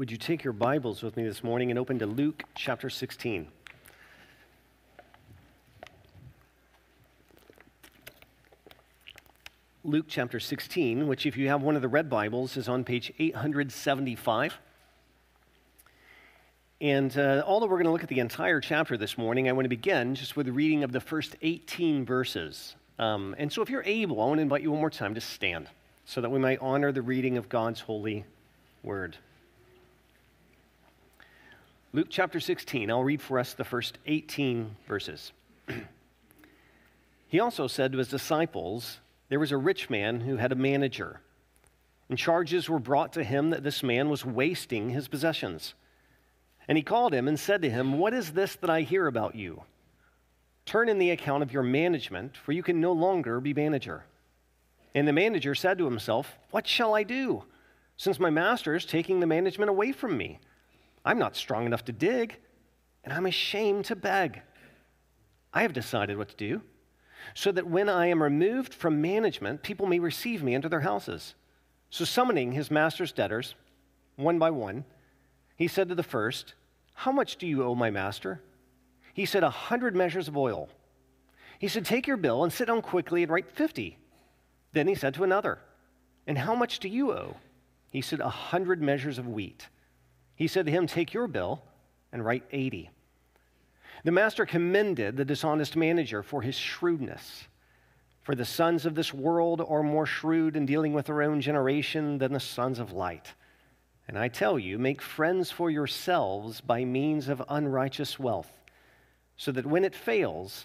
Would you take your Bibles with me this morning and open to Luke chapter 16? Luke chapter 16, which, if you have one of the red Bibles, is on page 875. And uh, although we're going to look at the entire chapter this morning, I want to begin just with the reading of the first 18 verses. Um, and so, if you're able, I want to invite you one more time to stand so that we might honor the reading of God's holy word. Luke chapter 16, I'll read for us the first 18 verses. he also said to his disciples, There was a rich man who had a manager, and charges were brought to him that this man was wasting his possessions. And he called him and said to him, What is this that I hear about you? Turn in the account of your management, for you can no longer be manager. And the manager said to himself, What shall I do, since my master is taking the management away from me? I'm not strong enough to dig, and I'm ashamed to beg. I have decided what to do, so that when I am removed from management, people may receive me into their houses. So, summoning his master's debtors, one by one, he said to the first, How much do you owe my master? He said, A hundred measures of oil. He said, Take your bill and sit down quickly and write fifty. Then he said to another, And how much do you owe? He said, A hundred measures of wheat. He said to him, Take your bill and write 80. The master commended the dishonest manager for his shrewdness. For the sons of this world are more shrewd in dealing with their own generation than the sons of light. And I tell you, make friends for yourselves by means of unrighteous wealth, so that when it fails,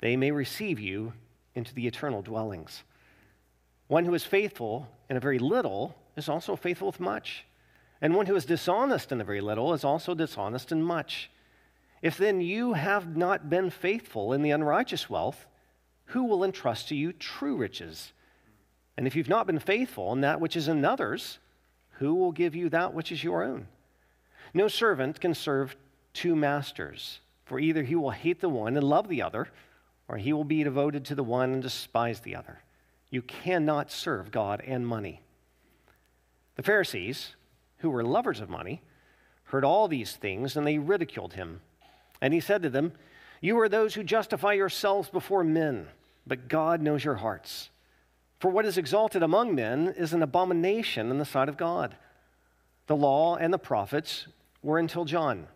they may receive you into the eternal dwellings. One who is faithful in a very little is also faithful with much. And one who is dishonest in the very little is also dishonest in much. If then you have not been faithful in the unrighteous wealth, who will entrust to you true riches? And if you've not been faithful in that which is another's, who will give you that which is your own? No servant can serve two masters, for either he will hate the one and love the other, or he will be devoted to the one and despise the other. You cannot serve God and money. The Pharisees, who were lovers of money, heard all these things, and they ridiculed him. And he said to them, You are those who justify yourselves before men, but God knows your hearts. For what is exalted among men is an abomination in the sight of God. The law and the prophets were until John.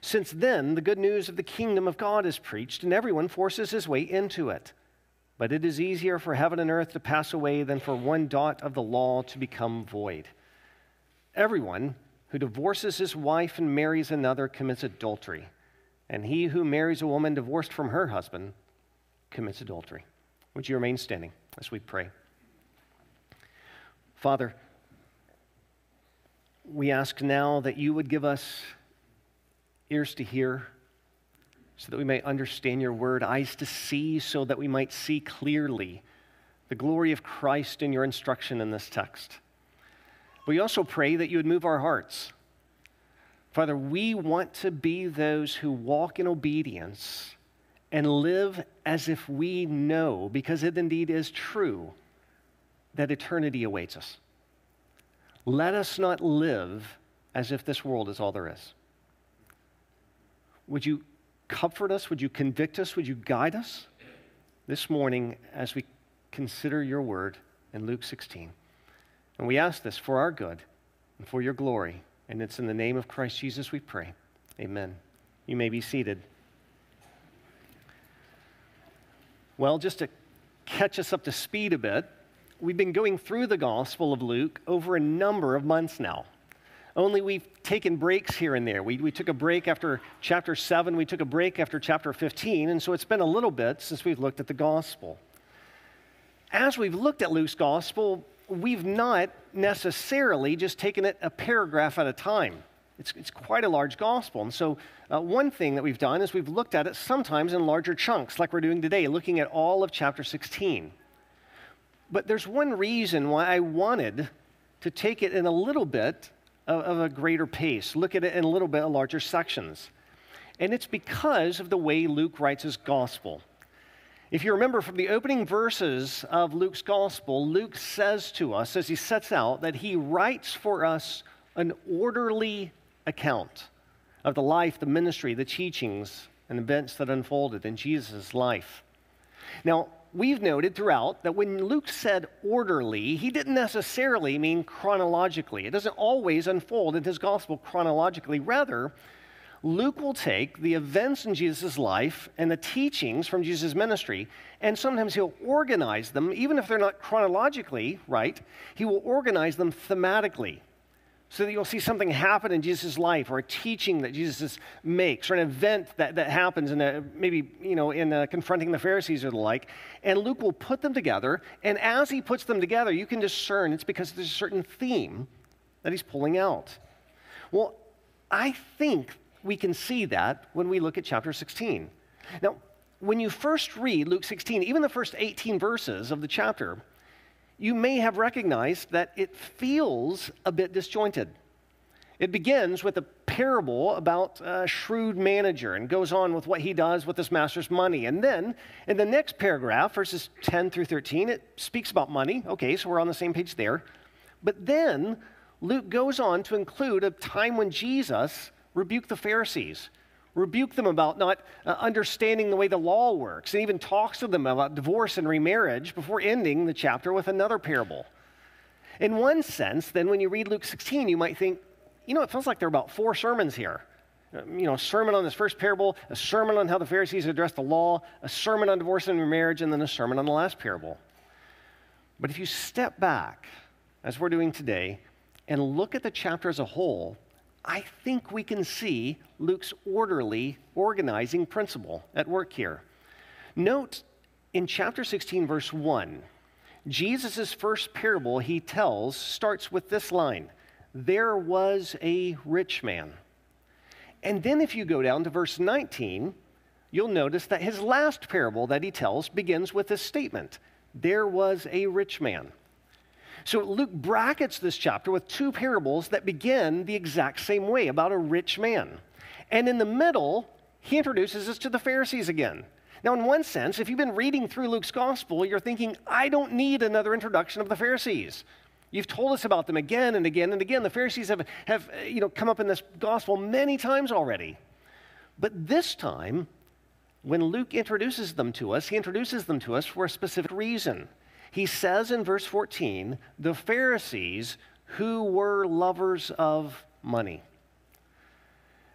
Since then, the good news of the kingdom of God is preached, and everyone forces his way into it. But it is easier for heaven and earth to pass away than for one dot of the law to become void. Everyone who divorces his wife and marries another commits adultery, and he who marries a woman divorced from her husband commits adultery. Would you remain standing as we pray? Father, we ask now that you would give us ears to hear so that we may understand your word, eyes to see so that we might see clearly the glory of Christ in your instruction in this text. We also pray that you would move our hearts. Father, we want to be those who walk in obedience and live as if we know, because it indeed is true, that eternity awaits us. Let us not live as if this world is all there is. Would you comfort us? Would you convict us? Would you guide us this morning as we consider your word in Luke 16? And we ask this for our good and for your glory. And it's in the name of Christ Jesus we pray. Amen. You may be seated. Well, just to catch us up to speed a bit, we've been going through the Gospel of Luke over a number of months now. Only we've taken breaks here and there. We, we took a break after chapter 7, we took a break after chapter 15, and so it's been a little bit since we've looked at the Gospel. As we've looked at Luke's Gospel, we've not necessarily just taken it a paragraph at a time. It's, it's quite a large gospel. And so, uh, one thing that we've done is we've looked at it sometimes in larger chunks, like we're doing today, looking at all of chapter 16. But there's one reason why I wanted to take it in a little bit of, of a greater pace, look at it in a little bit of larger sections. And it's because of the way Luke writes his gospel. If you remember from the opening verses of Luke's gospel, Luke says to us, as he sets out, that he writes for us an orderly account of the life, the ministry, the teachings, and events that unfolded in Jesus' life. Now, we've noted throughout that when Luke said orderly, he didn't necessarily mean chronologically. It doesn't always unfold in his gospel chronologically. Rather, Luke will take the events in Jesus' life and the teachings from Jesus' ministry, and sometimes he'll organize them, even if they're not chronologically right, he will organize them thematically so that you'll see something happen in Jesus' life or a teaching that Jesus makes or an event that, that happens in a, maybe you know in a, confronting the Pharisees or the like and Luke will put them together and as he puts them together you can discern it's because there's a certain theme that he's pulling out. Well I think we can see that when we look at chapter 16 now when you first read Luke 16 even the first 18 verses of the chapter you may have recognized that it feels a bit disjointed. It begins with a parable about a shrewd manager and goes on with what he does with his master's money. And then in the next paragraph, verses 10 through 13, it speaks about money. Okay, so we're on the same page there. But then Luke goes on to include a time when Jesus rebuked the Pharisees rebuke them about not uh, understanding the way the law works, and even talks to them about divorce and remarriage before ending the chapter with another parable. In one sense, then, when you read Luke 16, you might think, you know, it feels like there are about four sermons here. Uh, you know, a sermon on this first parable, a sermon on how the Pharisees addressed the law, a sermon on divorce and remarriage, and then a sermon on the last parable. But if you step back, as we're doing today, and look at the chapter as a whole, I think we can see Luke's orderly organizing principle at work here. Note in chapter 16, verse 1, Jesus' first parable he tells starts with this line There was a rich man. And then if you go down to verse 19, you'll notice that his last parable that he tells begins with this statement There was a rich man. So Luke brackets this chapter with two parables that begin the exact same way about a rich man. And in the middle, he introduces us to the Pharisees again. Now, in one sense, if you've been reading through Luke's gospel, you're thinking, I don't need another introduction of the Pharisees. You've told us about them again and again and again. The Pharisees have, have uh, you know, come up in this gospel many times already. But this time, when Luke introduces them to us, he introduces them to us for a specific reason he says in verse 14, the Pharisees who were lovers of money.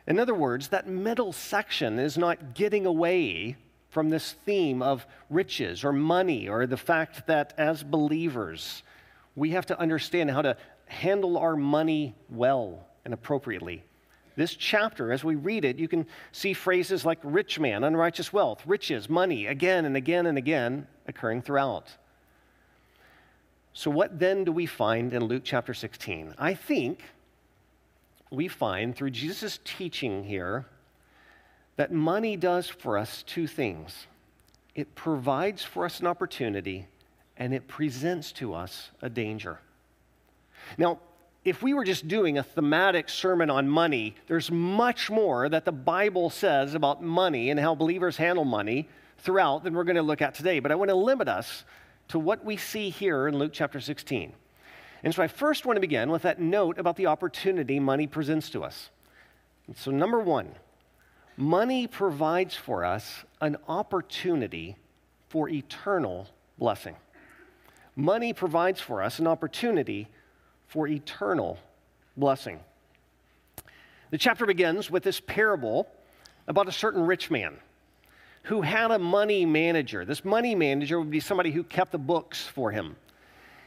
In other words, that middle section is not getting away from this theme of riches or money or the fact that as believers, we have to understand how to handle our money well and appropriately. This chapter, as we read it, you can see phrases like rich man, unrighteous wealth, riches, money, again and again and again occurring throughout. So, what then do we find in Luke chapter 16? I think we find through Jesus' teaching here that money does for us two things it provides for us an opportunity, and it presents to us a danger. Now, if we were just doing a thematic sermon on money, there's much more that the Bible says about money and how believers handle money throughout than we're going to look at today. But I want to limit us to what we see here in Luke chapter 16. And so I first want to begin with that note about the opportunity money presents to us. And so, number one, money provides for us an opportunity for eternal blessing. Money provides for us an opportunity for eternal blessing. The chapter begins with this parable about a certain rich man who had a money manager. This money manager would be somebody who kept the books for him.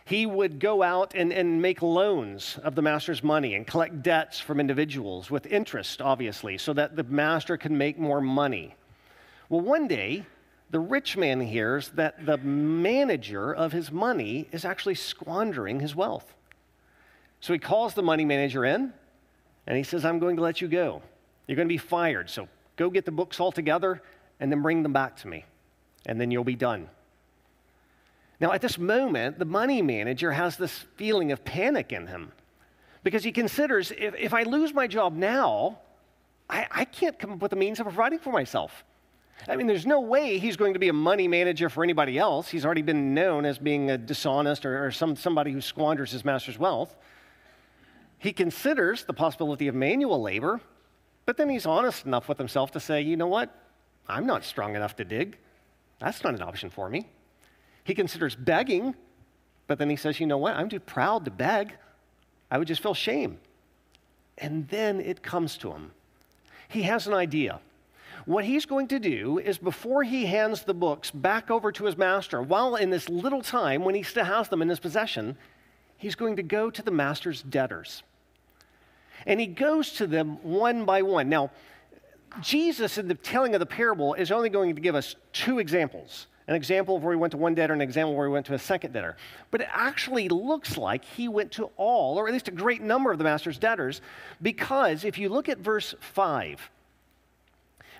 He would go out and, and make loans of the master's money and collect debts from individuals with interest, obviously, so that the master can make more money. Well, one day, the rich man hears that the manager of his money is actually squandering his wealth. So he calls the money manager in and he says, I'm going to let you go. You're going to be fired. So go get the books all together and then bring them back to me, and then you'll be done. Now, at this moment, the money manager has this feeling of panic in him because he considers if, if I lose my job now, I, I can't come up with a means of providing for myself. I mean, there's no way he's going to be a money manager for anybody else. He's already been known as being a dishonest or, or some, somebody who squanders his master's wealth. He considers the possibility of manual labor, but then he's honest enough with himself to say, you know what? I'm not strong enough to dig. That's not an option for me. He considers begging, but then he says, you know what? I'm too proud to beg. I would just feel shame. And then it comes to him. He has an idea. What he's going to do is before he hands the books back over to his master, while in this little time when he still has them in his possession, he's going to go to the master's debtors. And he goes to them one by one. Now, Jesus, in the telling of the parable, is only going to give us two examples an example of where he went to one debtor, and an example where he went to a second debtor. But it actually looks like he went to all, or at least a great number of the master's debtors, because if you look at verse 5,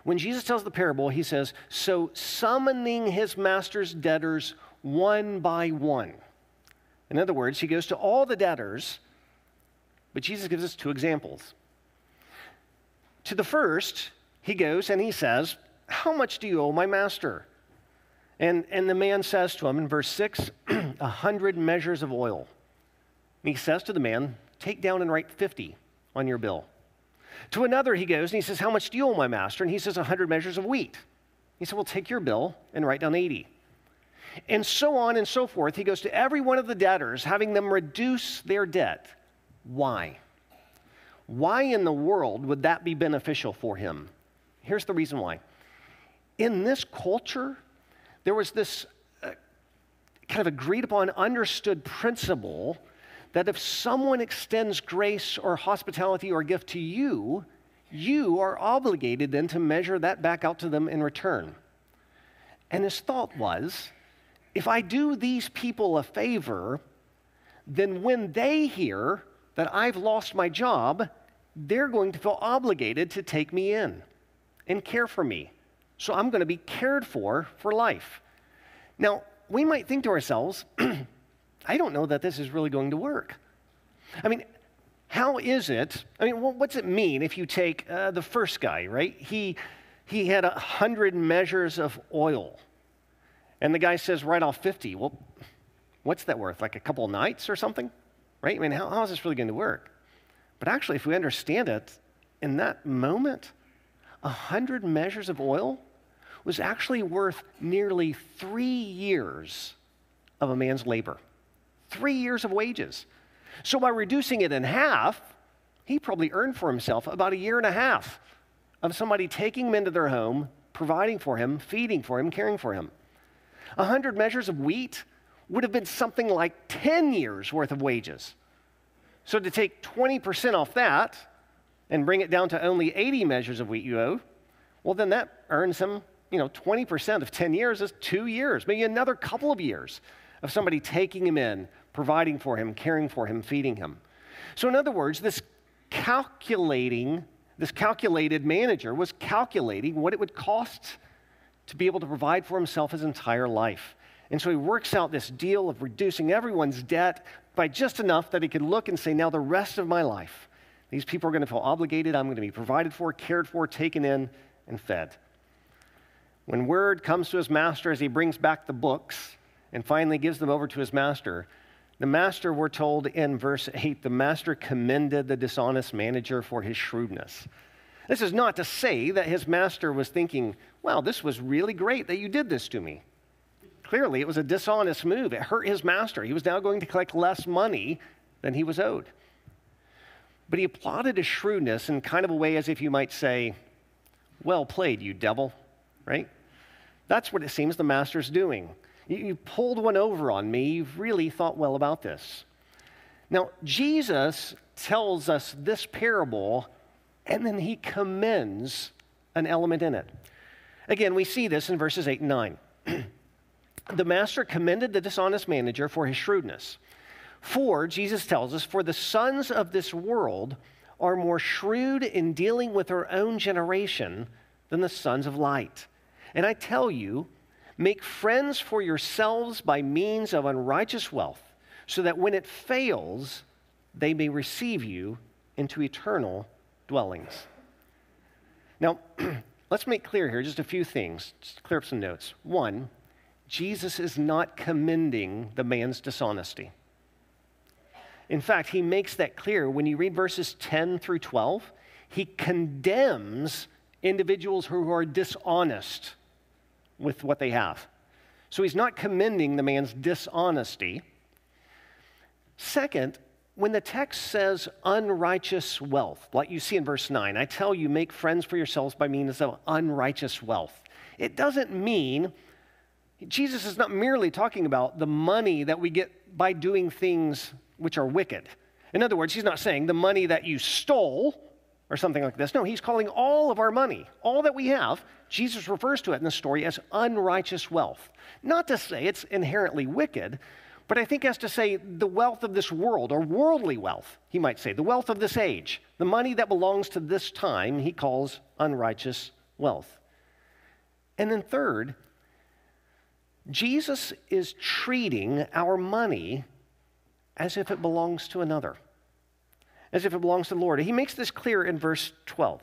when Jesus tells the parable, he says, So summoning his master's debtors one by one. In other words, he goes to all the debtors, but Jesus gives us two examples. To the first, he goes and he says, How much do you owe my master? And, and the man says to him in verse 6, A hundred measures of oil. And he says to the man, Take down and write 50 on your bill. To another, he goes and he says, How much do you owe my master? And he says, A hundred measures of wheat. He said, Well, take your bill and write down 80. And so on and so forth. He goes to every one of the debtors, having them reduce their debt. Why? Why in the world would that be beneficial for him? Here's the reason why. In this culture, there was this uh, kind of agreed upon, understood principle that if someone extends grace or hospitality or gift to you, you are obligated then to measure that back out to them in return. And his thought was if I do these people a favor, then when they hear that I've lost my job, they're going to feel obligated to take me in and care for me. So I'm going to be cared for for life. Now, we might think to ourselves, I don't know that this is really going to work. I mean, how is it? I mean, what's it mean if you take uh, the first guy, right? He, he had a hundred measures of oil, and the guy says, write off 50. Well, what's that worth? Like a couple nights or something? Right? I mean, how, how is this really going to work? But actually, if we understand it, in that moment, a hundred measures of oil was actually worth nearly three years of a man's labor. Three years of wages. So by reducing it in half, he probably earned for himself about a year and a half of somebody taking him into their home, providing for him, feeding for him, caring for him. A hundred measures of wheat would have been something like 10 years worth of wages. So to take 20% off that and bring it down to only 80 measures of wheat you owe, well, then that earns him, you know, 20% of 10 years is two years, maybe another couple of years of somebody taking him in, providing for him, caring for him, feeding him. So, in other words, this calculating, this calculated manager was calculating what it would cost to be able to provide for himself his entire life. And so he works out this deal of reducing everyone's debt by just enough that he could look and say, now the rest of my life, these people are going to feel obligated. I'm going to be provided for, cared for, taken in, and fed. When word comes to his master as he brings back the books and finally gives them over to his master, the master, we're told in verse 8, the master commended the dishonest manager for his shrewdness. This is not to say that his master was thinking, wow, this was really great that you did this to me. Clearly, it was a dishonest move. It hurt his master. He was now going to collect less money than he was owed. But he applauded his shrewdness in kind of a way as if you might say, Well played, you devil, right? That's what it seems the master's doing. You, you pulled one over on me. You've really thought well about this. Now, Jesus tells us this parable, and then he commends an element in it. Again, we see this in verses 8 and 9. the master commended the dishonest manager for his shrewdness. For, Jesus tells us, for the sons of this world are more shrewd in dealing with their own generation than the sons of light. And I tell you, make friends for yourselves by means of unrighteous wealth, so that when it fails, they may receive you into eternal dwellings. Now, let's make clear here just a few things, just clear up some notes. One, Jesus is not commending the man's dishonesty. In fact, he makes that clear when you read verses 10 through 12. He condemns individuals who are dishonest with what they have. So he's not commending the man's dishonesty. Second, when the text says unrighteous wealth, like you see in verse 9, I tell you, make friends for yourselves by means of unrighteous wealth. It doesn't mean, Jesus is not merely talking about the money that we get by doing things which are wicked. In other words, he's not saying the money that you stole or something like this. No, he's calling all of our money, all that we have, Jesus refers to it in the story as unrighteous wealth. Not to say it's inherently wicked, but I think as to say the wealth of this world, or worldly wealth, he might say, the wealth of this age, the money that belongs to this time, he calls unrighteous wealth. And then, third, Jesus is treating our money as if it belongs to another, as if it belongs to the Lord. He makes this clear in verse 12.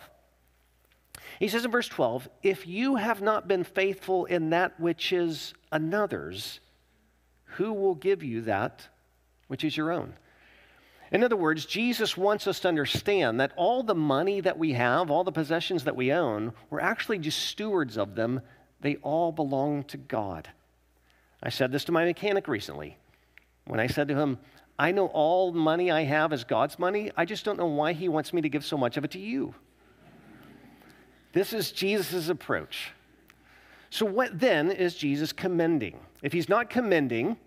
He says in verse 12, If you have not been faithful in that which is another's, who will give you that which is your own? In other words, Jesus wants us to understand that all the money that we have, all the possessions that we own, we're actually just stewards of them. They all belong to God. I said this to my mechanic recently. When I said to him, I know all money I have is God's money, I just don't know why he wants me to give so much of it to you. This is Jesus' approach. So, what then is Jesus commending? If he's not commending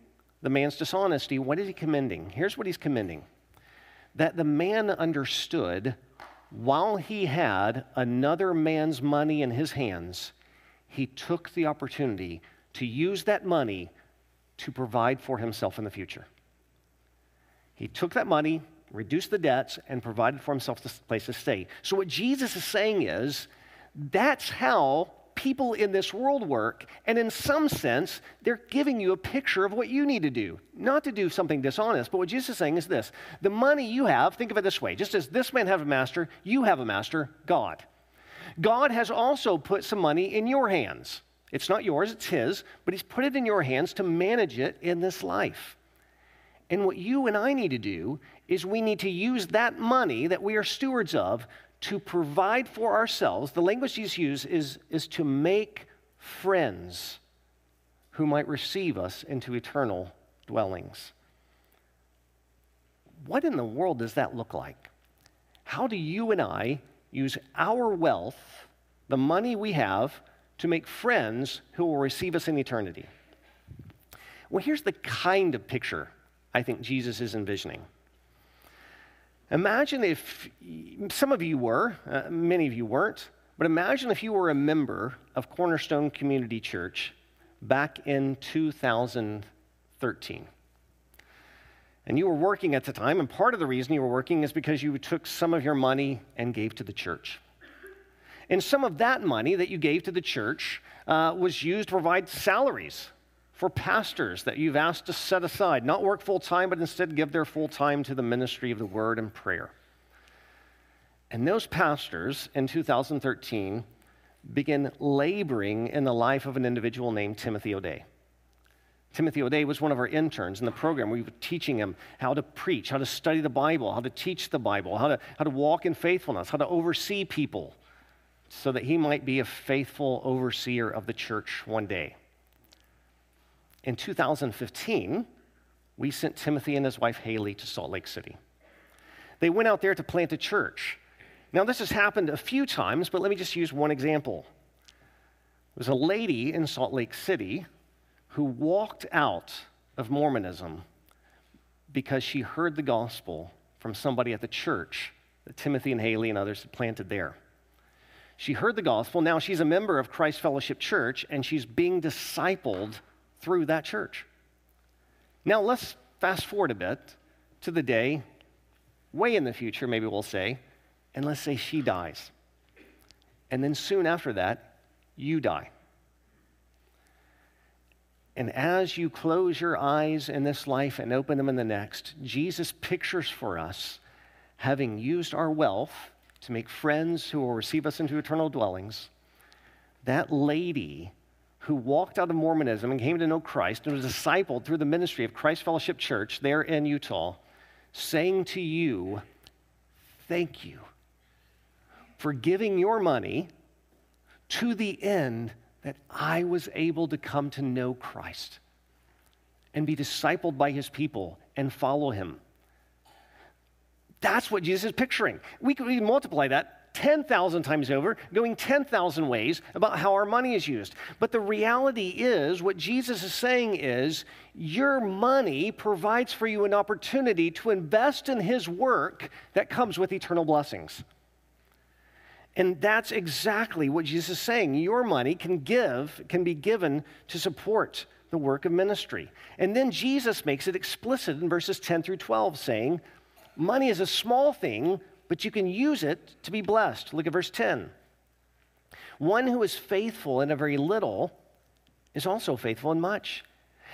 the man's dishonesty, what is he commending? Here's what he's commending that the man understood while he had another man's money in his hands, he took the opportunity to use that money to provide for himself in the future. He took that money, reduced the debts, and provided for himself a place to stay. So, what Jesus is saying is that's how people in this world work. And in some sense, they're giving you a picture of what you need to do. Not to do something dishonest, but what Jesus is saying is this the money you have, think of it this way just as this man has a master, you have a master, God. God has also put some money in your hands. It's not yours, it's His, but He's put it in your hands to manage it in this life. And what you and I need to do is we need to use that money that we are stewards of to provide for ourselves. The language Jesus uses is, is to make friends who might receive us into eternal dwellings. What in the world does that look like? How do you and I use our wealth, the money we have, to make friends who will receive us in eternity? Well, here's the kind of picture I think Jesus is envisioning. Imagine if some of you were, uh, many of you weren't, but imagine if you were a member of Cornerstone Community Church back in 2013. And you were working at the time, and part of the reason you were working is because you took some of your money and gave to the church. And some of that money that you gave to the church uh, was used to provide salaries for pastors that you've asked to set aside, not work full time, but instead give their full time to the ministry of the word and prayer. And those pastors in 2013 began laboring in the life of an individual named Timothy O'Day. Timothy O'Day was one of our interns in the program. We were teaching him how to preach, how to study the Bible, how to teach the Bible, how to, how to walk in faithfulness, how to oversee people, so that he might be a faithful overseer of the church one day. In 2015, we sent Timothy and his wife Haley to Salt Lake City. They went out there to plant a church. Now, this has happened a few times, but let me just use one example. There was a lady in Salt Lake City who walked out of Mormonism because she heard the gospel from somebody at the church that Timothy and Haley and others had planted there. She heard the gospel. Now she's a member of Christ Fellowship Church and she's being discipled through that church. Now, let's fast forward a bit to the day, way in the future, maybe we'll say, and let's say she dies. And then soon after that, you die. And as you close your eyes in this life and open them in the next, Jesus pictures for us having used our wealth to make friends who will receive us into eternal dwellings. That lady who walked out of Mormonism and came to know Christ and was discipled through the ministry of Christ Fellowship Church there in Utah, saying to you, Thank you for giving your money to the end that I was able to come to know Christ and be discipled by his people and follow him. That's what Jesus is picturing. We could multiply that 10,000 times over, going 10,000 ways about how our money is used. But the reality is, what Jesus is saying is, your money provides for you an opportunity to invest in his work that comes with eternal blessings. And that's exactly what Jesus is saying. Your money can give, can be given to support the work of ministry. And then Jesus makes it explicit in verses 10 through 12, saying, Money is a small thing, but you can use it to be blessed. Look at verse 10. One who is faithful in a very little is also faithful in much.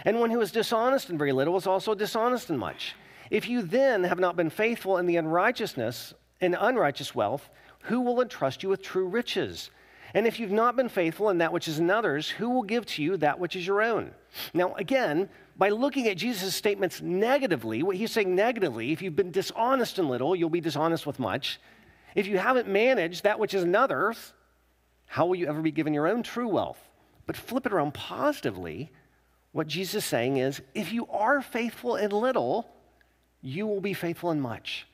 And one who is dishonest in very little is also dishonest in much. If you then have not been faithful in the unrighteousness, and unrighteous wealth, who will entrust you with true riches? And if you've not been faithful in that which is another's, who will give to you that which is your own? Now, again, by looking at Jesus' statements negatively, what he's saying negatively, if you've been dishonest in little, you'll be dishonest with much. If you haven't managed that which is another's, how will you ever be given your own true wealth? But flip it around positively. What Jesus is saying is if you are faithful in little, you will be faithful in much.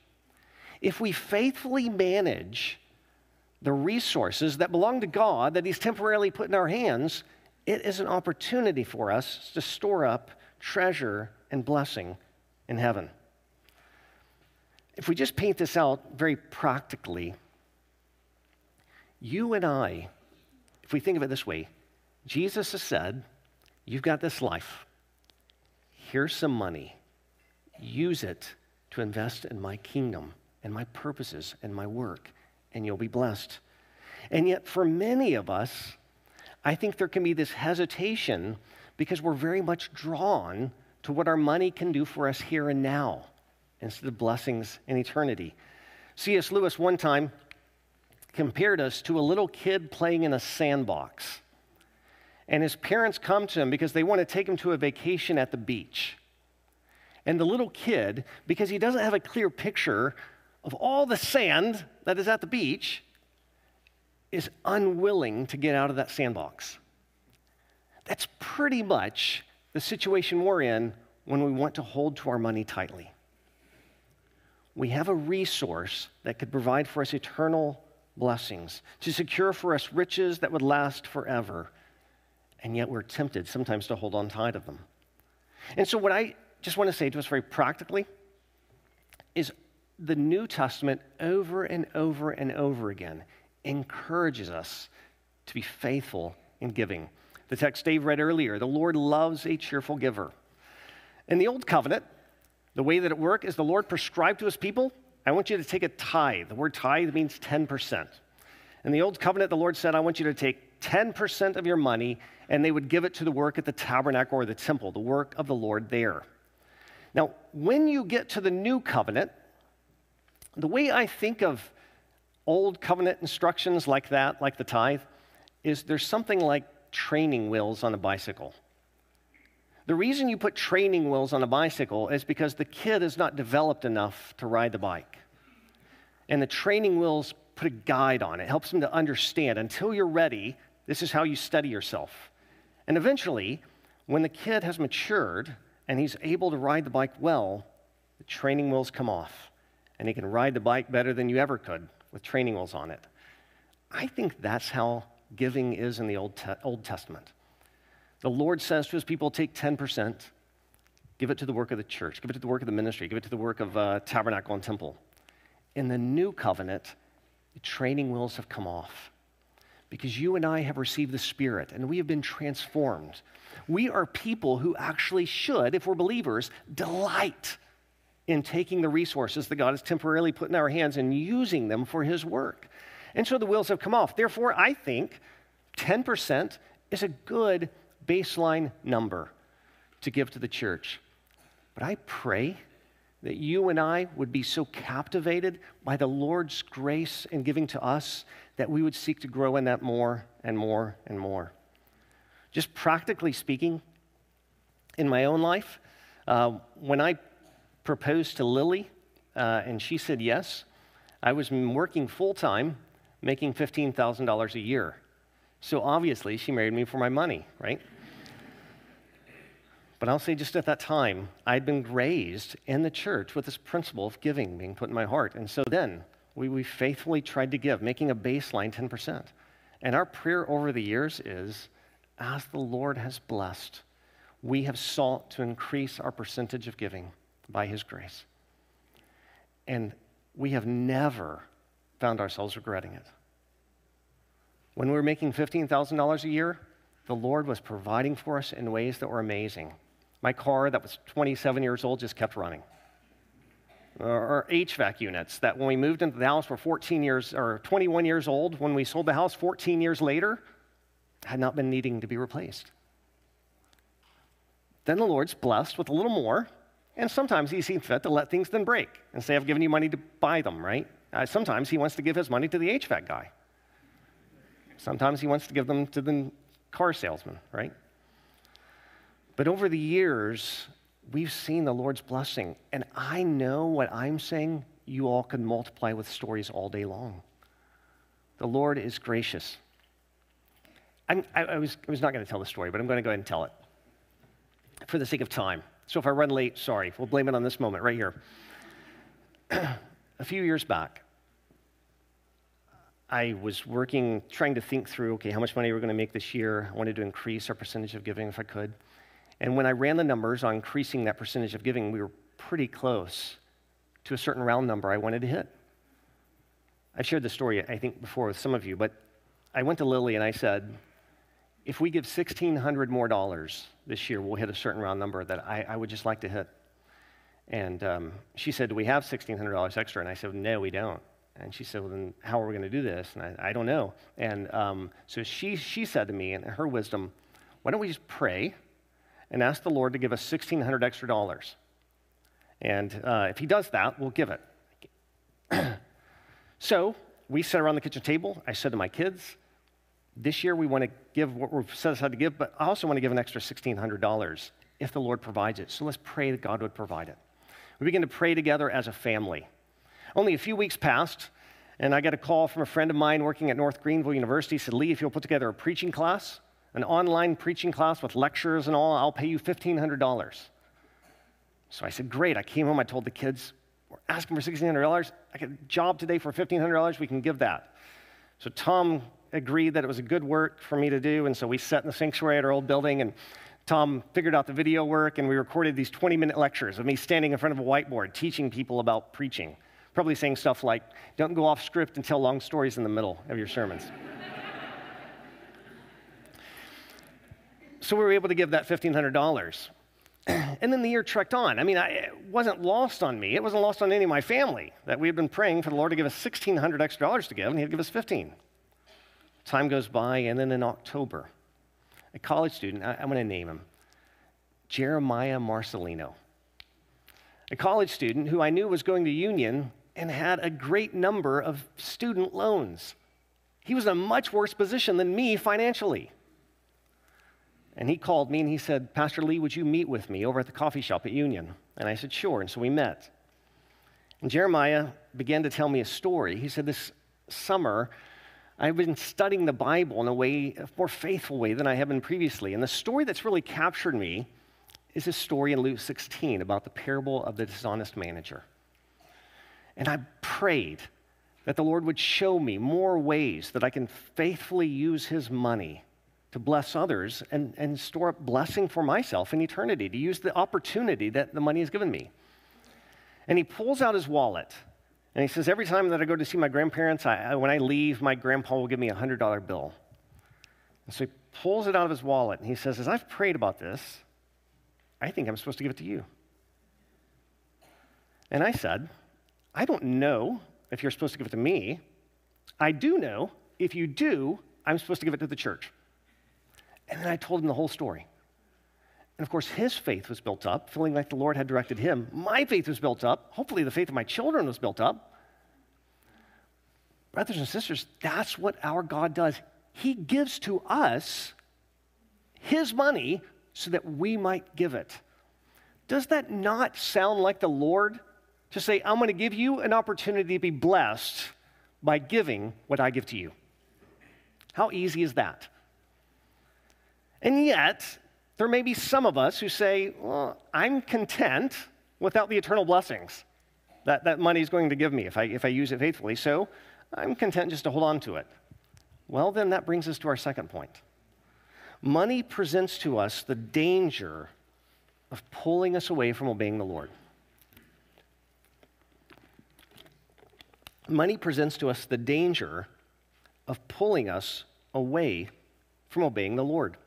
If we faithfully manage the resources that belong to God that He's temporarily put in our hands, it is an opportunity for us to store up treasure and blessing in heaven. If we just paint this out very practically, you and I, if we think of it this way, Jesus has said, You've got this life. Here's some money. Use it to invest in my kingdom and my purposes and my work and you'll be blessed. And yet, for many of us, I think there can be this hesitation because we're very much drawn to what our money can do for us here and now instead of blessings in eternity. C.S. Lewis one time compared us to a little kid playing in a sandbox. And his parents come to him because they want to take him to a vacation at the beach. And the little kid, because he doesn't have a clear picture of all the sand that is at the beach is unwilling to get out of that sandbox. That's pretty much the situation we're in when we want to hold to our money tightly. We have a resource that could provide for us eternal blessings, to secure for us riches that would last forever, and yet we're tempted sometimes to hold on tight of them. And so, what I just want to say to us very practically is the New Testament over and over and over again encourages us to be faithful in giving. The text Dave read earlier the Lord loves a cheerful giver. In the Old Covenant, the way that it worked is the Lord prescribed to his people, I want you to take a tithe. The word tithe means 10%. In the Old Covenant, the Lord said, I want you to take 10% of your money, and they would give it to the work at the tabernacle or the temple, the work of the Lord there. Now, when you get to the New Covenant, the way I think of old covenant instructions like that, like the tithe, is there's something like training wheels on a bicycle. The reason you put training wheels on a bicycle is because the kid is not developed enough to ride the bike. And the training wheels put a guide on it, helps them to understand until you're ready, this is how you study yourself. And eventually, when the kid has matured and he's able to ride the bike well, the training wheels come off and he can ride the bike better than you ever could with training wheels on it. I think that's how giving is in the Old, Te- Old Testament. The Lord says to his people, take 10%, give it to the work of the church, give it to the work of the ministry, give it to the work of uh, tabernacle and temple. In the new covenant, the training wheels have come off because you and I have received the Spirit and we have been transformed. We are people who actually should, if we're believers, delight in taking the resources that God has temporarily put in our hands and using them for His work. And so the wheels have come off. Therefore, I think 10% is a good baseline number to give to the church. But I pray that you and I would be so captivated by the Lord's grace in giving to us that we would seek to grow in that more and more and more. Just practically speaking, in my own life, uh, when I proposed to Lily Uh, and she said yes. I was working full time, making $15,000 a year. So obviously, she married me for my money, right? But I'll say just at that time, I'd been raised in the church with this principle of giving being put in my heart. And so then we, we faithfully tried to give, making a baseline 10%. And our prayer over the years is as the Lord has blessed, we have sought to increase our percentage of giving by His grace. And we have never found ourselves regretting it. When we were making $15,000 a year, the Lord was providing for us in ways that were amazing. My car, that was 27 years old, just kept running. Our HVAC units that when we moved into the house were 14 years or 21 years old. When we sold the house 14 years later, had not been needing to be replaced. Then the Lord's blessed with a little more, and sometimes He seems fit to let things then break and say, I've given you money to buy them, right? Uh, sometimes He wants to give His money to the HVAC guy. Sometimes He wants to give them to the car salesman, right? But over the years, we've seen the Lord's blessing. And I know what I'm saying, you all can multiply with stories all day long. The Lord is gracious. I, I, was, I was not going to tell the story, but I'm going to go ahead and tell it for the sake of time. So if I run late, sorry. We'll blame it on this moment right here. a few years back, I was working, trying to think through okay, how much money we're going to make this year. I wanted to increase our percentage of giving if I could. And when I ran the numbers on increasing that percentage of giving, we were pretty close to a certain round number I wanted to hit. I've shared this story, I think, before with some of you, but I went to Lily and I said, if we give 1600 more dollars this year, we'll hit a certain round number that I, I would just like to hit. And um, she said, Do we have $1,600 extra? And I said, No, we don't. And she said, Well, then how are we going to do this? And I, I don't know. And um, so she, she said to me, in her wisdom, Why don't we just pray and ask the Lord to give us 1,600 extra dollars. And uh, if he does that, we'll give it. so we sat around the kitchen table. I said to my kids, this year we want to give what we've set aside to give, but I also want to give an extra $1,600 if the Lord provides it. So let's pray that God would provide it. We began to pray together as a family. Only a few weeks passed, and I got a call from a friend of mine working at North Greenville University. He said, Lee, if you'll put together a preaching class, an online preaching class with lectures and all, I'll pay you $1,500. So I said, Great. I came home, I told the kids, We're asking for $1,600. I get a job today for $1,500. We can give that. So Tom agreed that it was a good work for me to do, and so we sat in the sanctuary at our old building, and Tom figured out the video work, and we recorded these 20 minute lectures of me standing in front of a whiteboard teaching people about preaching. Probably saying stuff like, Don't go off script and tell long stories in the middle of your sermons. so we were able to give that $1,500. and then the year trekked on. I mean, I, it wasn't lost on me. It wasn't lost on any of my family that we had been praying for the Lord to give us 1,600 extra dollars to give, and He'd give us 15. Time goes by, and then in October, a college student, I, I'm going to name him, Jeremiah Marcelino, a college student who I knew was going to Union and had a great number of student loans. He was in a much worse position than me financially. And he called me and he said, Pastor Lee, would you meet with me over at the coffee shop at Union? And I said, Sure. And so we met. And Jeremiah began to tell me a story. He said, This summer, I've been studying the Bible in a way, a more faithful way than I have been previously. And the story that's really captured me is a story in Luke 16 about the parable of the dishonest manager. And I prayed that the Lord would show me more ways that I can faithfully use his money to bless others and, and store up blessing for myself in eternity, to use the opportunity that the money has given me. And he pulls out his wallet and he says, Every time that I go to see my grandparents, I, when I leave, my grandpa will give me a $100 bill. And so he pulls it out of his wallet and he says, As I've prayed about this, I think I'm supposed to give it to you. And I said, I don't know if you're supposed to give it to me. I do know if you do, I'm supposed to give it to the church. And then I told him the whole story. And of course, his faith was built up, feeling like the Lord had directed him. My faith was built up. Hopefully, the faith of my children was built up. Brothers and sisters, that's what our God does. He gives to us his money so that we might give it. Does that not sound like the Lord to say, I'm going to give you an opportunity to be blessed by giving what I give to you. How easy is that? And yet, there may be some of us who say, Well, I'm content without the eternal blessings that, that money is going to give me if I, if I use it faithfully. So I'm content just to hold on to it. Well, then that brings us to our second point. Money presents to us the danger of pulling us away from obeying the Lord. Money presents to us the danger of pulling us away from obeying the Lord.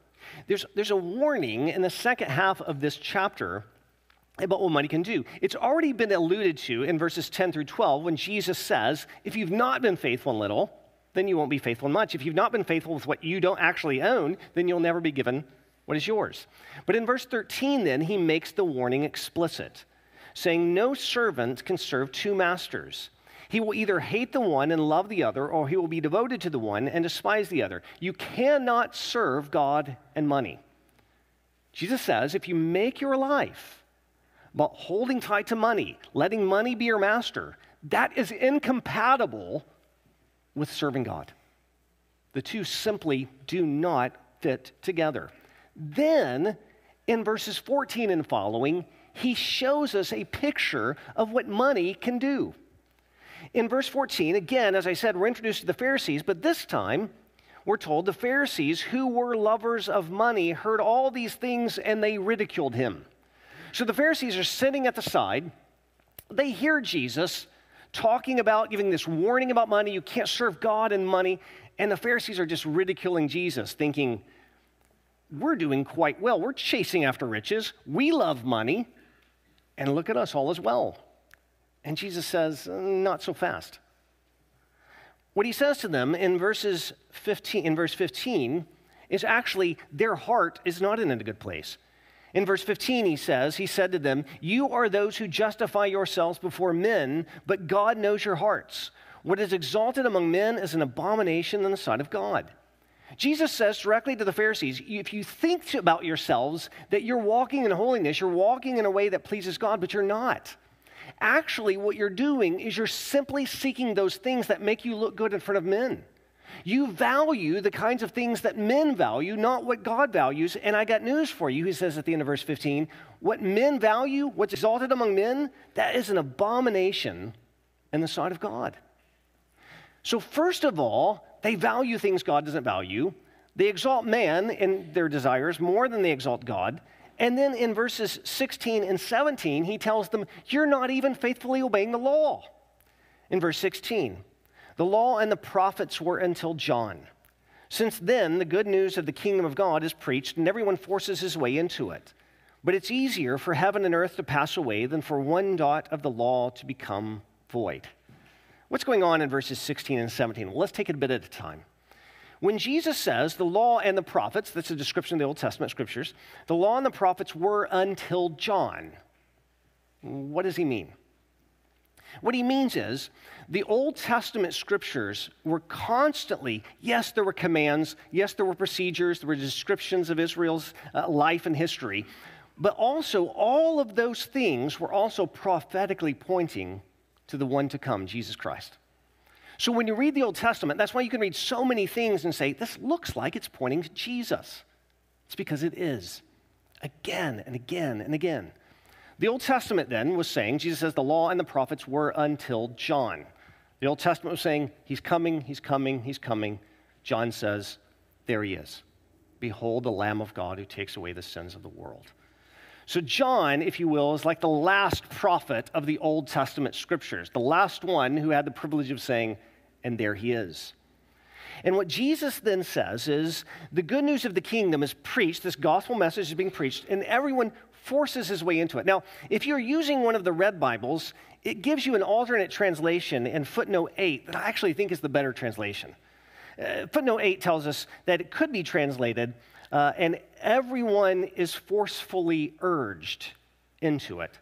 There's, there's a warning in the second half of this chapter about what money can do. It's already been alluded to in verses 10 through 12 when Jesus says, If you've not been faithful in little, then you won't be faithful in much. If you've not been faithful with what you don't actually own, then you'll never be given what is yours. But in verse 13, then, he makes the warning explicit, saying, No servant can serve two masters. He will either hate the one and love the other, or he will be devoted to the one and despise the other. You cannot serve God and money. Jesus says if you make your life about holding tight to money, letting money be your master, that is incompatible with serving God. The two simply do not fit together. Then, in verses 14 and following, he shows us a picture of what money can do. In verse 14, again, as I said, we're introduced to the Pharisees, but this time we're told the Pharisees, who were lovers of money, heard all these things and they ridiculed him. So the Pharisees are sitting at the side. They hear Jesus talking about, giving this warning about money. You can't serve God and money. And the Pharisees are just ridiculing Jesus, thinking, we're doing quite well. We're chasing after riches. We love money. And look at us, all as well. And Jesus says, Not so fast. What he says to them in verses 15, in verse 15 is actually their heart is not in a good place. In verse 15, he says, He said to them, You are those who justify yourselves before men, but God knows your hearts. What is exalted among men is an abomination in the sight of God. Jesus says directly to the Pharisees, if you think about yourselves that you're walking in holiness, you're walking in a way that pleases God, but you're not. Actually, what you're doing is you're simply seeking those things that make you look good in front of men. You value the kinds of things that men value, not what God values. And I got news for you, he says at the end of verse 15. What men value, what's exalted among men, that is an abomination in the sight of God. So, first of all, they value things God doesn't value. They exalt man in their desires more than they exalt God. And then in verses 16 and 17, he tells them, You're not even faithfully obeying the law. In verse 16, the law and the prophets were until John. Since then, the good news of the kingdom of God is preached, and everyone forces his way into it. But it's easier for heaven and earth to pass away than for one dot of the law to become void. What's going on in verses 16 and 17? Well, let's take it a bit at a time. When Jesus says the law and the prophets, that's a description of the Old Testament scriptures, the law and the prophets were until John. What does he mean? What he means is the Old Testament scriptures were constantly, yes, there were commands, yes, there were procedures, there were descriptions of Israel's uh, life and history, but also all of those things were also prophetically pointing to the one to come, Jesus Christ. So when you read the Old Testament, that's why you can read so many things and say, this looks like it's pointing to Jesus. It's because it is. Again and again and again. The Old Testament then was saying, Jesus says, the law and the prophets were until John. The Old Testament was saying, He's coming, He's coming, He's coming. John says, There He is. Behold the Lamb of God who takes away the sins of the world. So, John, if you will, is like the last prophet of the Old Testament scriptures, the last one who had the privilege of saying, and there he is. And what Jesus then says is the good news of the kingdom is preached, this gospel message is being preached, and everyone forces his way into it. Now, if you're using one of the red Bibles, it gives you an alternate translation in footnote 8 that I actually think is the better translation. Uh, footnote 8 tells us that it could be translated, uh, and everyone is forcefully urged into it.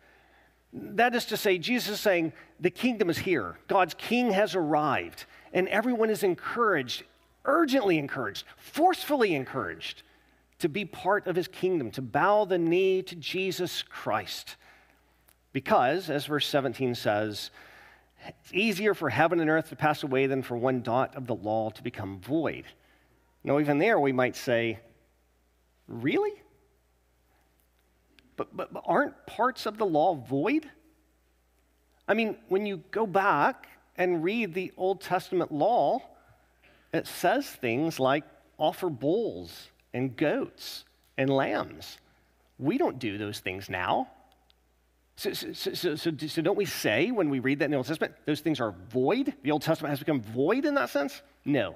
That is to say, Jesus is saying, the kingdom is here. God's king has arrived, and everyone is encouraged, urgently encouraged, forcefully encouraged to be part of his kingdom, to bow the knee to Jesus Christ. Because, as verse 17 says, it's easier for heaven and earth to pass away than for one dot of the law to become void. Now, even there, we might say, really? But, but, but aren't parts of the law void? I mean, when you go back and read the Old Testament law, it says things like offer bulls and goats and lambs. We don't do those things now. So, so, so, so, so don't we say when we read that in the Old Testament, those things are void? The Old Testament has become void in that sense? No.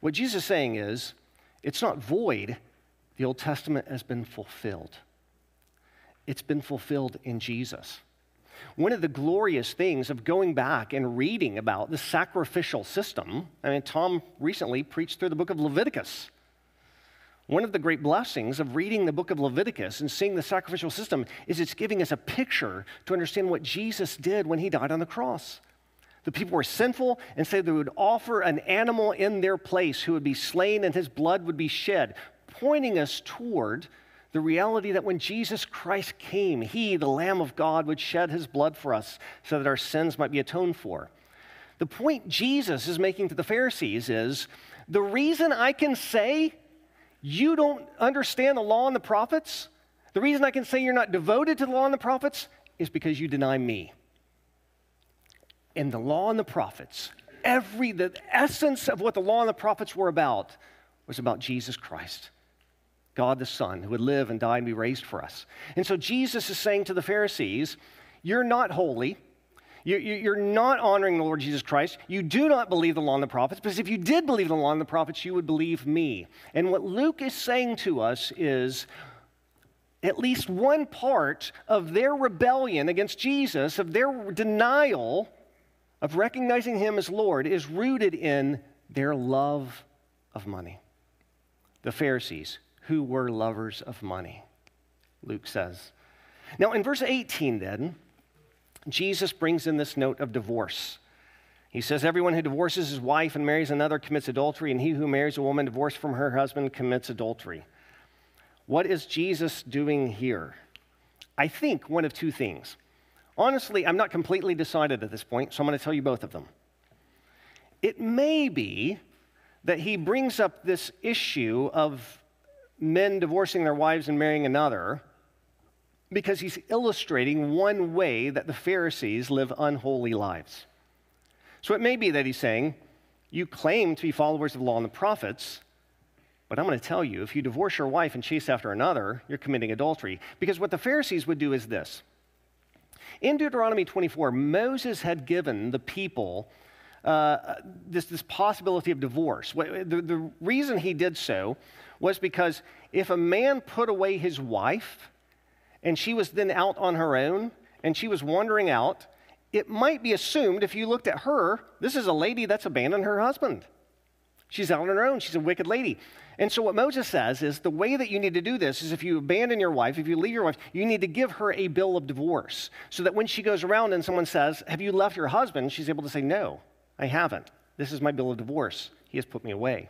What Jesus is saying is, it's not void, the Old Testament has been fulfilled. It's been fulfilled in Jesus. One of the glorious things of going back and reading about the sacrificial system, I mean, Tom recently preached through the book of Leviticus. One of the great blessings of reading the book of Leviticus and seeing the sacrificial system is it's giving us a picture to understand what Jesus did when he died on the cross. The people were sinful, and said they would offer an animal in their place who would be slain and his blood would be shed, pointing us toward the reality that when Jesus Christ came, he, the Lamb of God, would shed his blood for us so that our sins might be atoned for. The point Jesus is making to the Pharisees is the reason I can say you don't understand the law and the prophets, the reason I can say you're not devoted to the law and the prophets is because you deny me. And the law and the prophets, every the essence of what the law and the prophets were about was about Jesus Christ. God the Son, who would live and die and be raised for us. And so Jesus is saying to the Pharisees, You're not holy. You're not honoring the Lord Jesus Christ. You do not believe the law and the prophets, because if you did believe the law and the prophets, you would believe me. And what Luke is saying to us is at least one part of their rebellion against Jesus, of their denial of recognizing him as Lord, is rooted in their love of money. The Pharisees, who were lovers of money, Luke says. Now, in verse 18, then, Jesus brings in this note of divorce. He says, Everyone who divorces his wife and marries another commits adultery, and he who marries a woman divorced from her husband commits adultery. What is Jesus doing here? I think one of two things. Honestly, I'm not completely decided at this point, so I'm going to tell you both of them. It may be that he brings up this issue of men divorcing their wives and marrying another because he's illustrating one way that the Pharisees live unholy lives. So it may be that he's saying, You claim to be followers of the law and the prophets, but I'm going to tell you if you divorce your wife and chase after another, you're committing adultery. Because what the Pharisees would do is this. In Deuteronomy 24, Moses had given the people uh, this, this possibility of divorce. The, the reason he did so was because if a man put away his wife, and she was then out on her own and she was wandering out, it might be assumed if you looked at her, this is a lady that's abandoned her husband. She's out on her own. She's a wicked lady. And so, what Moses says is the way that you need to do this is if you abandon your wife, if you leave your wife, you need to give her a bill of divorce so that when she goes around and someone says, Have you left your husband? she's able to say, No, I haven't. This is my bill of divorce. He has put me away.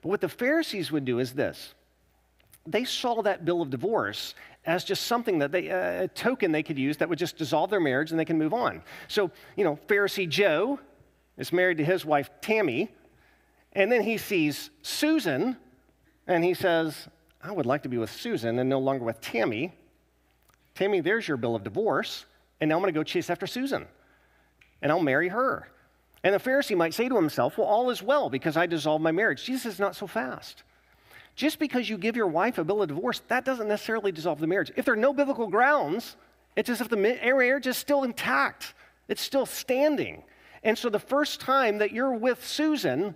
But what the Pharisees would do is this they saw that bill of divorce as just something that they, uh, a token they could use that would just dissolve their marriage and they can move on. So, you know, Pharisee Joe is married to his wife Tammy, and then he sees Susan, and he says, I would like to be with Susan and no longer with Tammy. Tammy, there's your bill of divorce, and now I'm to go chase after Susan, and I'll marry her. And the Pharisee might say to himself, Well, all is well because I dissolved my marriage. Jesus is not so fast. Just because you give your wife a bill of divorce, that doesn't necessarily dissolve the marriage. If there are no biblical grounds, it's as if the marriage is still intact, it's still standing. And so the first time that you're with Susan,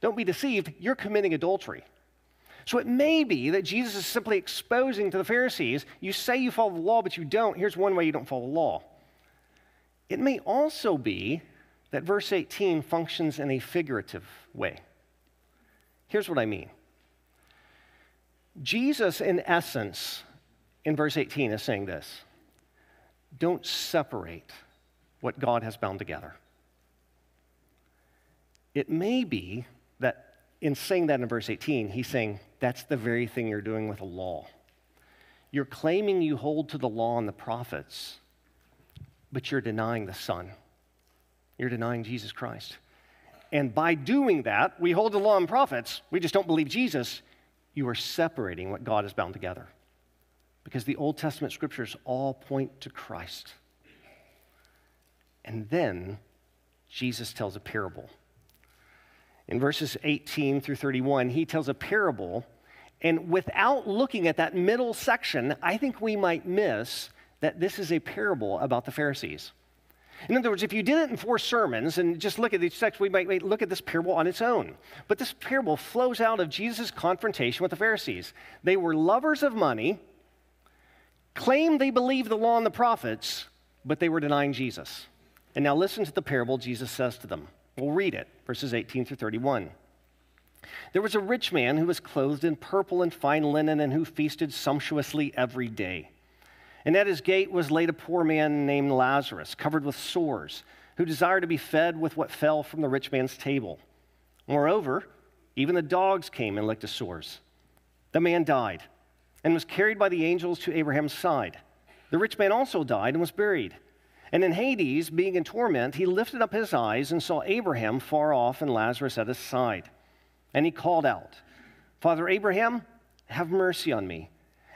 don't be deceived, you're committing adultery. So it may be that Jesus is simply exposing to the Pharisees, you say you follow the law, but you don't. Here's one way you don't follow the law. It may also be that verse 18 functions in a figurative way. Here's what I mean Jesus, in essence, in verse 18, is saying this don't separate what God has bound together. It may be that in saying that in verse 18, he's saying that's the very thing you're doing with the law. You're claiming you hold to the law and the prophets, but you're denying the Son. You're denying Jesus Christ. And by doing that, we hold the law and prophets, we just don't believe Jesus. You are separating what God has bound together. Because the Old Testament scriptures all point to Christ. And then Jesus tells a parable. In verses 18 through 31, he tells a parable. And without looking at that middle section, I think we might miss that this is a parable about the Pharisees. In other words, if you did it in four sermons and just look at these texts, we might look at this parable on its own. But this parable flows out of Jesus' confrontation with the Pharisees. They were lovers of money, claimed they believed the law and the prophets, but they were denying Jesus. And now listen to the parable Jesus says to them. We'll read it, verses 18 through 31. There was a rich man who was clothed in purple and fine linen and who feasted sumptuously every day. And at his gate was laid a poor man named Lazarus, covered with sores, who desired to be fed with what fell from the rich man's table. Moreover, even the dogs came and licked his sores. The man died and was carried by the angels to Abraham's side. The rich man also died and was buried. And in Hades, being in torment, he lifted up his eyes and saw Abraham far off and Lazarus at his side. And he called out, Father Abraham, have mercy on me,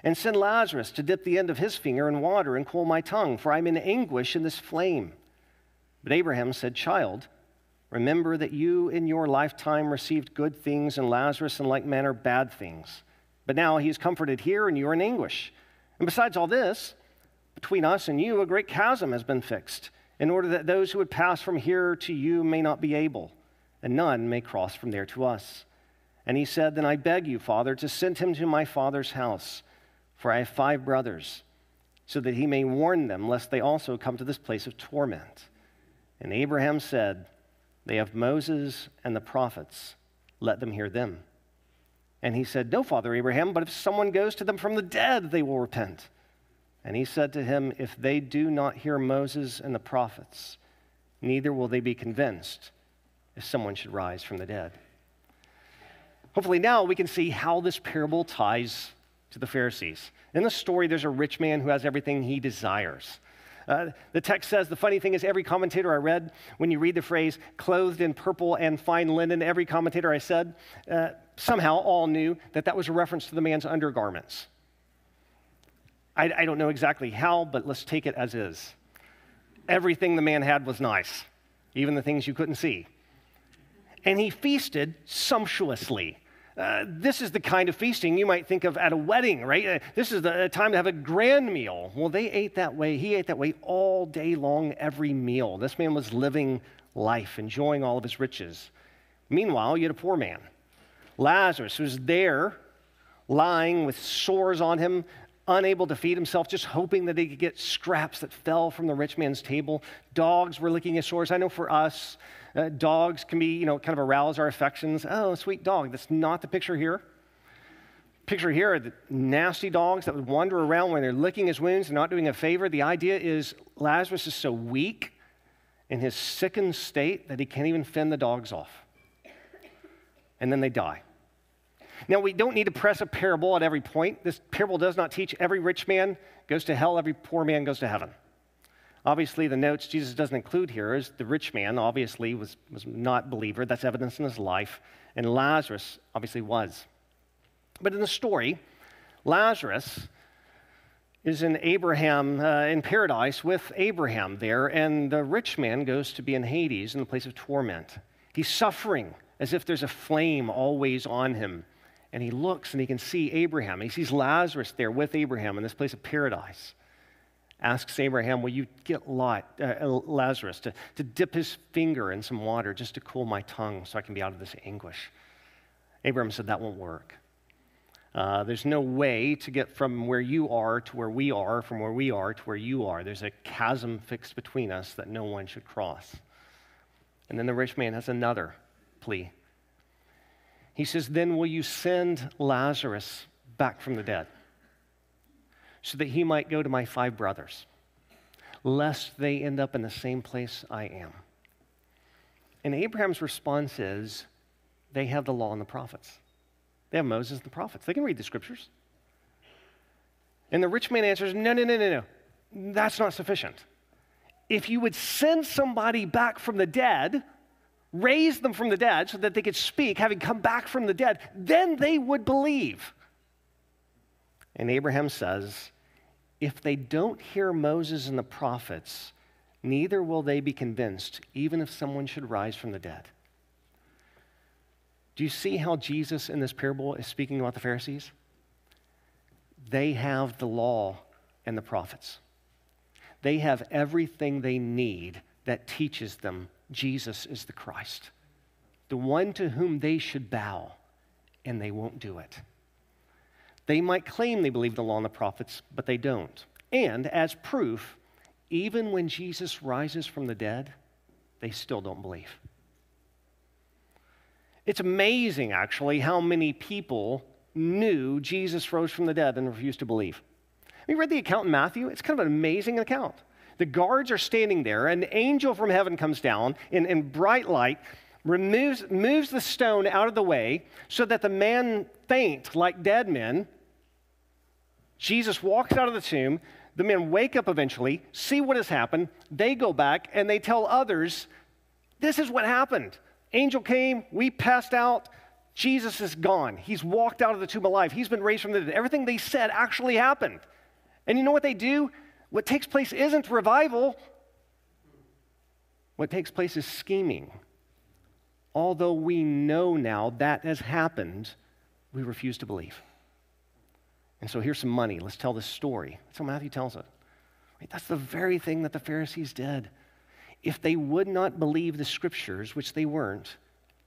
and send Lazarus to dip the end of his finger in water and cool my tongue, for I'm in anguish in this flame. But Abraham said, Child, remember that you in your lifetime received good things, and Lazarus in like manner bad things. But now he is comforted here, and you are in anguish. And besides all this, between us and you, a great chasm has been fixed, in order that those who would pass from here to you may not be able, and none may cross from there to us. And he said, Then I beg you, Father, to send him to my father's house, for I have five brothers, so that he may warn them, lest they also come to this place of torment. And Abraham said, They have Moses and the prophets, let them hear them. And he said, No, Father Abraham, but if someone goes to them from the dead, they will repent. And he said to him, If they do not hear Moses and the prophets, neither will they be convinced if someone should rise from the dead. Hopefully, now we can see how this parable ties to the Pharisees. In the story, there's a rich man who has everything he desires. Uh, the text says the funny thing is, every commentator I read, when you read the phrase clothed in purple and fine linen, every commentator I said uh, somehow all knew that that was a reference to the man's undergarments. I, I don't know exactly how, but let's take it as is. Everything the man had was nice, even the things you couldn't see. And he feasted sumptuously. Uh, this is the kind of feasting you might think of at a wedding, right? Uh, this is the time to have a grand meal. Well, they ate that way. He ate that way all day long, every meal. This man was living life, enjoying all of his riches. Meanwhile, you had a poor man, Lazarus, who's there, lying with sores on him, unable to feed himself, just hoping that he could get scraps that fell from the rich man's table. Dogs were licking his sores. I know for us, uh, dogs can be, you know, kind of arouse our affections. Oh, sweet dog. That's not the picture here. Picture here are the nasty dogs that would wander around when they're licking his wounds and not doing a favor. The idea is Lazarus is so weak in his sickened state that he can't even fend the dogs off. And then they die. Now, we don't need to press a parable at every point. This parable does not teach every rich man goes to hell, every poor man goes to heaven. Obviously, the notes Jesus doesn't include here is the rich man, obviously, was, was not believer. That's evidence in his life. And Lazarus, obviously, was. But in the story, Lazarus is in Abraham, uh, in paradise with Abraham there, and the rich man goes to be in Hades in the place of torment. He's suffering as if there's a flame always on him and he looks and he can see Abraham. He sees Lazarus there with Abraham in this place of paradise. Asks Abraham, Will you get Lot, uh, Lazarus to, to dip his finger in some water just to cool my tongue so I can be out of this anguish? Abraham said, That won't work. Uh, there's no way to get from where you are to where we are, from where we are to where you are. There's a chasm fixed between us that no one should cross. And then the rich man has another plea. He says, Then will you send Lazarus back from the dead so that he might go to my five brothers, lest they end up in the same place I am? And Abraham's response is, They have the law and the prophets. They have Moses and the prophets. They can read the scriptures. And the rich man answers, No, no, no, no, no. That's not sufficient. If you would send somebody back from the dead, raise them from the dead so that they could speak, having come back from the dead, then they would believe. And Abraham says, If they don't hear Moses and the prophets, neither will they be convinced, even if someone should rise from the dead. Do you see how Jesus in this parable is speaking about the Pharisees? They have the law and the prophets. They have everything they need that teaches them Jesus is the Christ, the one to whom they should bow, and they won't do it. They might claim they believe the law and the prophets, but they don't. And as proof, even when Jesus rises from the dead, they still don't believe. It's amazing, actually, how many people knew Jesus rose from the dead and refused to believe. We read the account in Matthew. It's kind of an amazing account. The guards are standing there. An angel from heaven comes down in, in bright light, removes, moves the stone out of the way so that the man faint like dead men. Jesus walks out of the tomb. The men wake up eventually, see what has happened. They go back and they tell others, This is what happened. Angel came, we passed out. Jesus is gone. He's walked out of the tomb alive. He's been raised from the dead. Everything they said actually happened. And you know what they do? What takes place isn't revival, what takes place is scheming. Although we know now that has happened, we refuse to believe. And so here's some money. Let's tell this story. That's how Matthew tells it. Right? That's the very thing that the Pharisees did. If they would not believe the scriptures, which they weren't,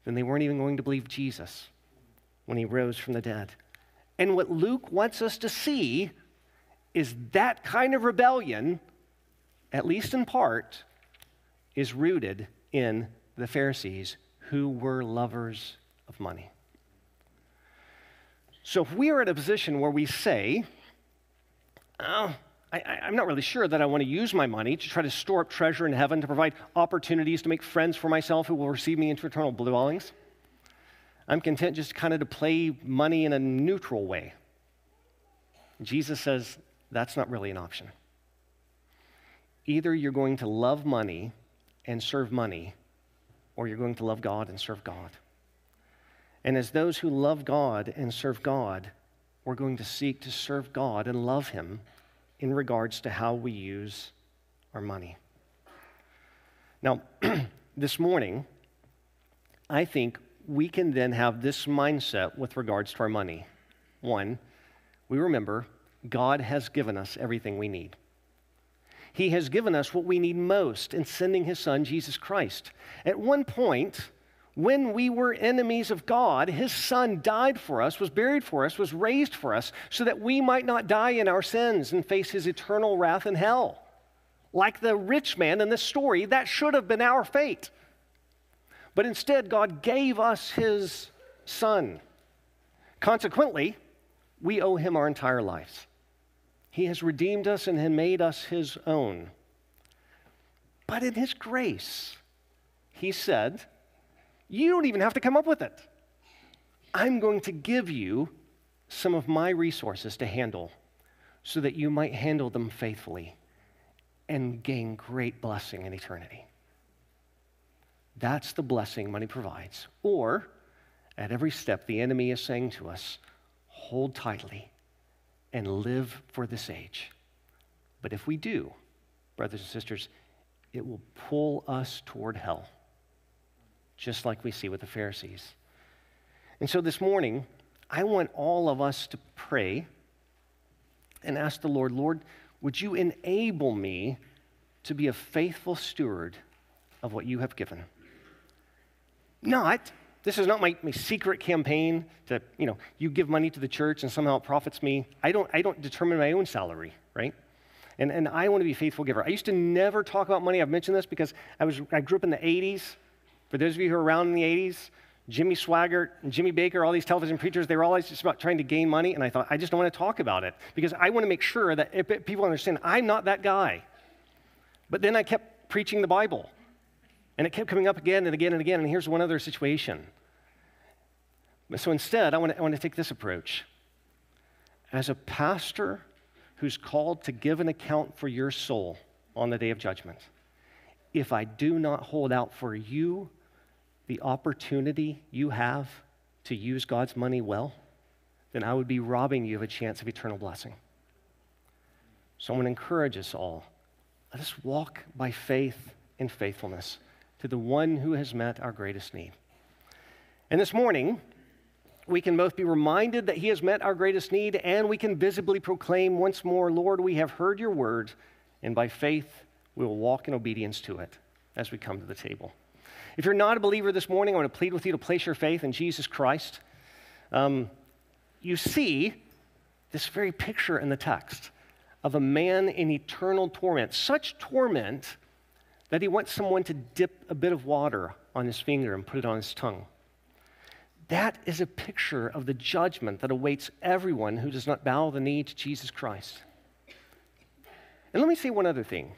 then they weren't even going to believe Jesus when he rose from the dead. And what Luke wants us to see is that kind of rebellion, at least in part, is rooted in the Pharisees who were lovers of money. So if we are in a position where we say, oh, I, am not really sure that I want to use my money to try to store up treasure in heaven to provide opportunities to make friends for myself who will receive me into eternal dwellings. I'm content just kind of to play money in a neutral way. Jesus says, that's not really an option. Either you're going to love money and serve money, or you're going to love God and serve God. And as those who love God and serve God, we're going to seek to serve God and love Him in regards to how we use our money. Now, this morning, I think we can then have this mindset with regards to our money. One, we remember God has given us everything we need. He has given us what we need most in sending His Son, Jesus Christ. At one point, when we were enemies of God, His Son died for us, was buried for us, was raised for us, so that we might not die in our sins and face His eternal wrath in hell. Like the rich man in this story, that should have been our fate. But instead, God gave us His Son. Consequently, we owe Him our entire lives. He has redeemed us and made us his own. But in his grace, he said, You don't even have to come up with it. I'm going to give you some of my resources to handle so that you might handle them faithfully and gain great blessing in eternity. That's the blessing money provides. Or, at every step, the enemy is saying to us, hold tightly and live for this age. But if we do, brothers and sisters, it will pull us toward hell, just like we see with the Pharisees. And so this morning, I want all of us to pray and ask the Lord, Lord, would you enable me to be a faithful steward of what you have given? Not this is not my, my secret campaign to, you know, you give money to the church and somehow it profits me. I don't, I don't determine my own salary, right? And, and I want to be a faithful giver. I used to never talk about money. I've mentioned this because I, was, I grew up in the 80s. For those of you who are around in the 80s, Jimmy Swaggart and Jimmy Bakker, all these television preachers, they were always just about trying to gain money. And I thought, I just don't want to talk about it because I want to make sure that people understand I'm not that guy. But then I kept preaching the Bible. And it kept coming up again and again and again. And here's one other situation so instead, I want, to, I want to take this approach. As a pastor who's called to give an account for your soul on the day of judgment, if I do not hold out for you the opportunity you have to use God's money well, then I would be robbing you of a chance of eternal blessing. So I want to encourage us all. Let us walk by faith and faithfulness to the one who has met our greatest need. And this morning, we can both be reminded that he has met our greatest need and we can visibly proclaim once more, Lord, we have heard your word, and by faith we will walk in obedience to it as we come to the table. If you're not a believer this morning, I want to plead with you to place your faith in Jesus Christ. Um, you see this very picture in the text of a man in eternal torment, such torment that he wants someone to dip a bit of water on his finger and put it on his tongue. That is a picture of the judgment that awaits everyone who does not bow the knee to Jesus Christ. And let me say one other thing.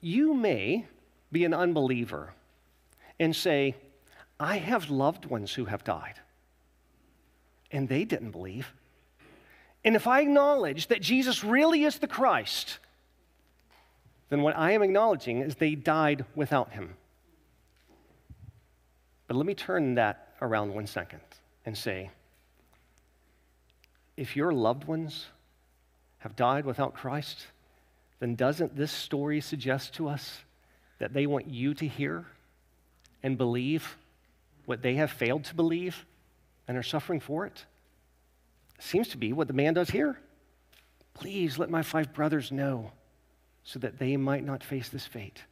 You may be an unbeliever and say, I have loved ones who have died, and they didn't believe. And if I acknowledge that Jesus really is the Christ, then what I am acknowledging is they died without him. But let me turn that around one second and say if your loved ones have died without Christ, then doesn't this story suggest to us that they want you to hear and believe what they have failed to believe and are suffering for it? Seems to be what the man does here. Please let my five brothers know so that they might not face this fate.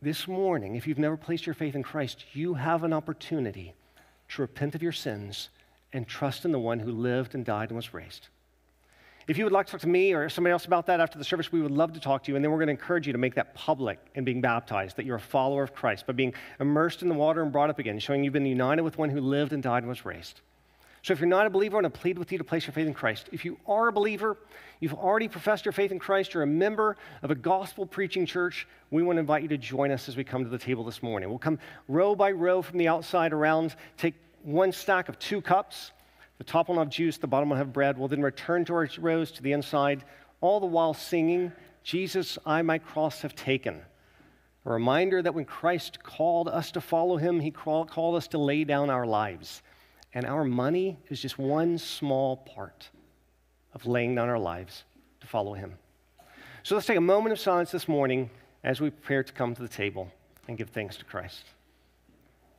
This morning, if you've never placed your faith in Christ, you have an opportunity to repent of your sins and trust in the one who lived and died and was raised. If you would like to talk to me or somebody else about that after the service, we would love to talk to you. And then we're going to encourage you to make that public in being baptized, that you're a follower of Christ by being immersed in the water and brought up again, showing you've been united with one who lived and died and was raised. So if you're not a believer, I want to plead with you to place your faith in Christ. If you are a believer, you've already professed your faith in Christ, you're a member of a gospel preaching church, we want to invite you to join us as we come to the table this morning. We'll come row by row from the outside around, take one stack of two cups. The top will have juice, the bottom will have bread. We'll then return to our rows to the inside, all the while singing, Jesus, I my cross have taken. A reminder that when Christ called us to follow him, he called us to lay down our lives. And our money is just one small part of laying down our lives to follow Him. So let's take a moment of silence this morning as we prepare to come to the table and give thanks to Christ.